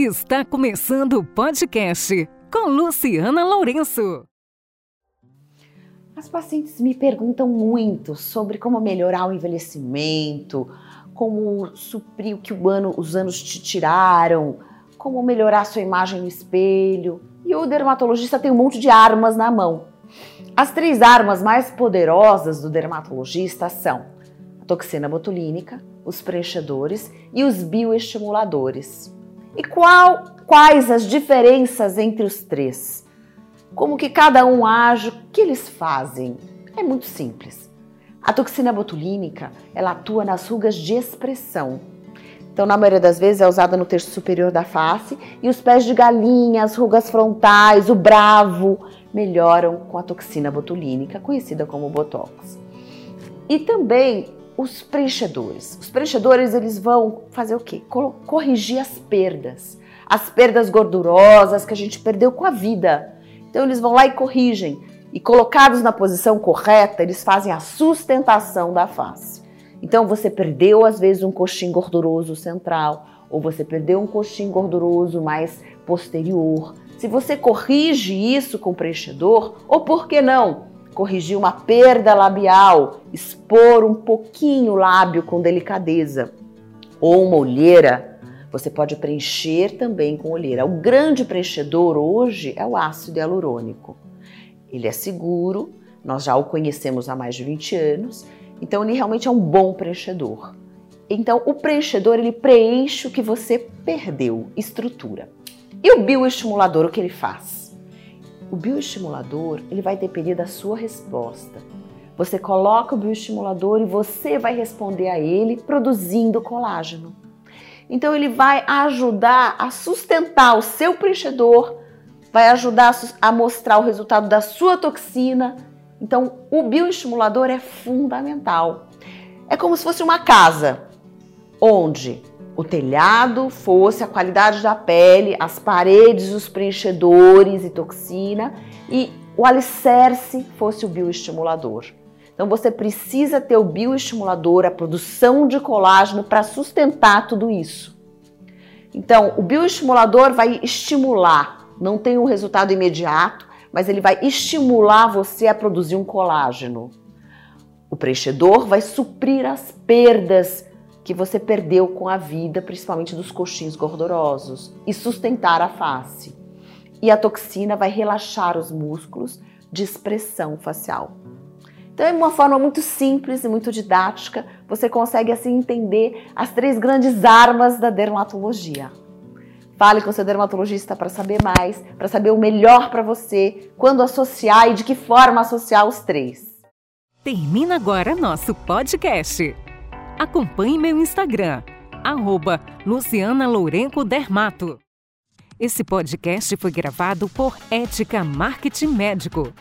Está começando o podcast com Luciana Lourenço. As pacientes me perguntam muito sobre como melhorar o envelhecimento, como suprir o que o ano, os anos te tiraram, como melhorar sua imagem no espelho. E o dermatologista tem um monte de armas na mão. As três armas mais poderosas do dermatologista são a toxina botulínica, os preenchedores e os bioestimuladores. E qual, quais as diferenças entre os três? Como que cada um age, o que eles fazem? É muito simples. A toxina botulínica, ela atua nas rugas de expressão. Então, na maioria das vezes, é usada no terço superior da face e os pés de galinha, as rugas frontais, o bravo, melhoram com a toxina botulínica, conhecida como Botox. E também os preenchedores. Os preenchedores eles vão fazer o quê? Corrigir as perdas, as perdas gordurosas que a gente perdeu com a vida. Então eles vão lá e corrigem. E colocados na posição correta, eles fazem a sustentação da face. Então você perdeu às vezes um coxim gorduroso central, ou você perdeu um coxim gorduroso mais posterior. Se você corrige isso com preenchedor, ou por que não? Corrigir uma perda labial, expor um pouquinho o lábio com delicadeza, ou uma olheira, você pode preencher também com olheira. O grande preenchedor hoje é o ácido hialurônico. Ele é seguro, nós já o conhecemos há mais de 20 anos, então ele realmente é um bom preenchedor. Então o preenchedor ele preenche o que você perdeu, estrutura. E o bioestimulador o que ele faz? O bioestimulador, ele vai depender da sua resposta. Você coloca o bioestimulador e você vai responder a ele produzindo colágeno. Então ele vai ajudar a sustentar o seu preenchedor, vai ajudar a mostrar o resultado da sua toxina. Então o bioestimulador é fundamental. É como se fosse uma casa onde o telhado fosse a qualidade da pele, as paredes, os preenchedores e toxina e o alicerce fosse o bioestimulador. Então você precisa ter o bioestimulador, a produção de colágeno para sustentar tudo isso. Então, o bioestimulador vai estimular, não tem um resultado imediato, mas ele vai estimular você a produzir um colágeno. O preenchedor vai suprir as perdas que você perdeu com a vida, principalmente dos coxins gordurosos, e sustentar a face. E a toxina vai relaxar os músculos de expressão facial. Então, é uma forma muito simples e muito didática, você consegue assim entender as três grandes armas da dermatologia. Fale com seu dermatologista para saber mais, para saber o melhor para você, quando associar e de que forma associar os três. Termina agora nosso podcast. Acompanhe meu Instagram, arroba Luciana Lourenco Dermato. Esse podcast foi gravado por Ética Marketing Médico.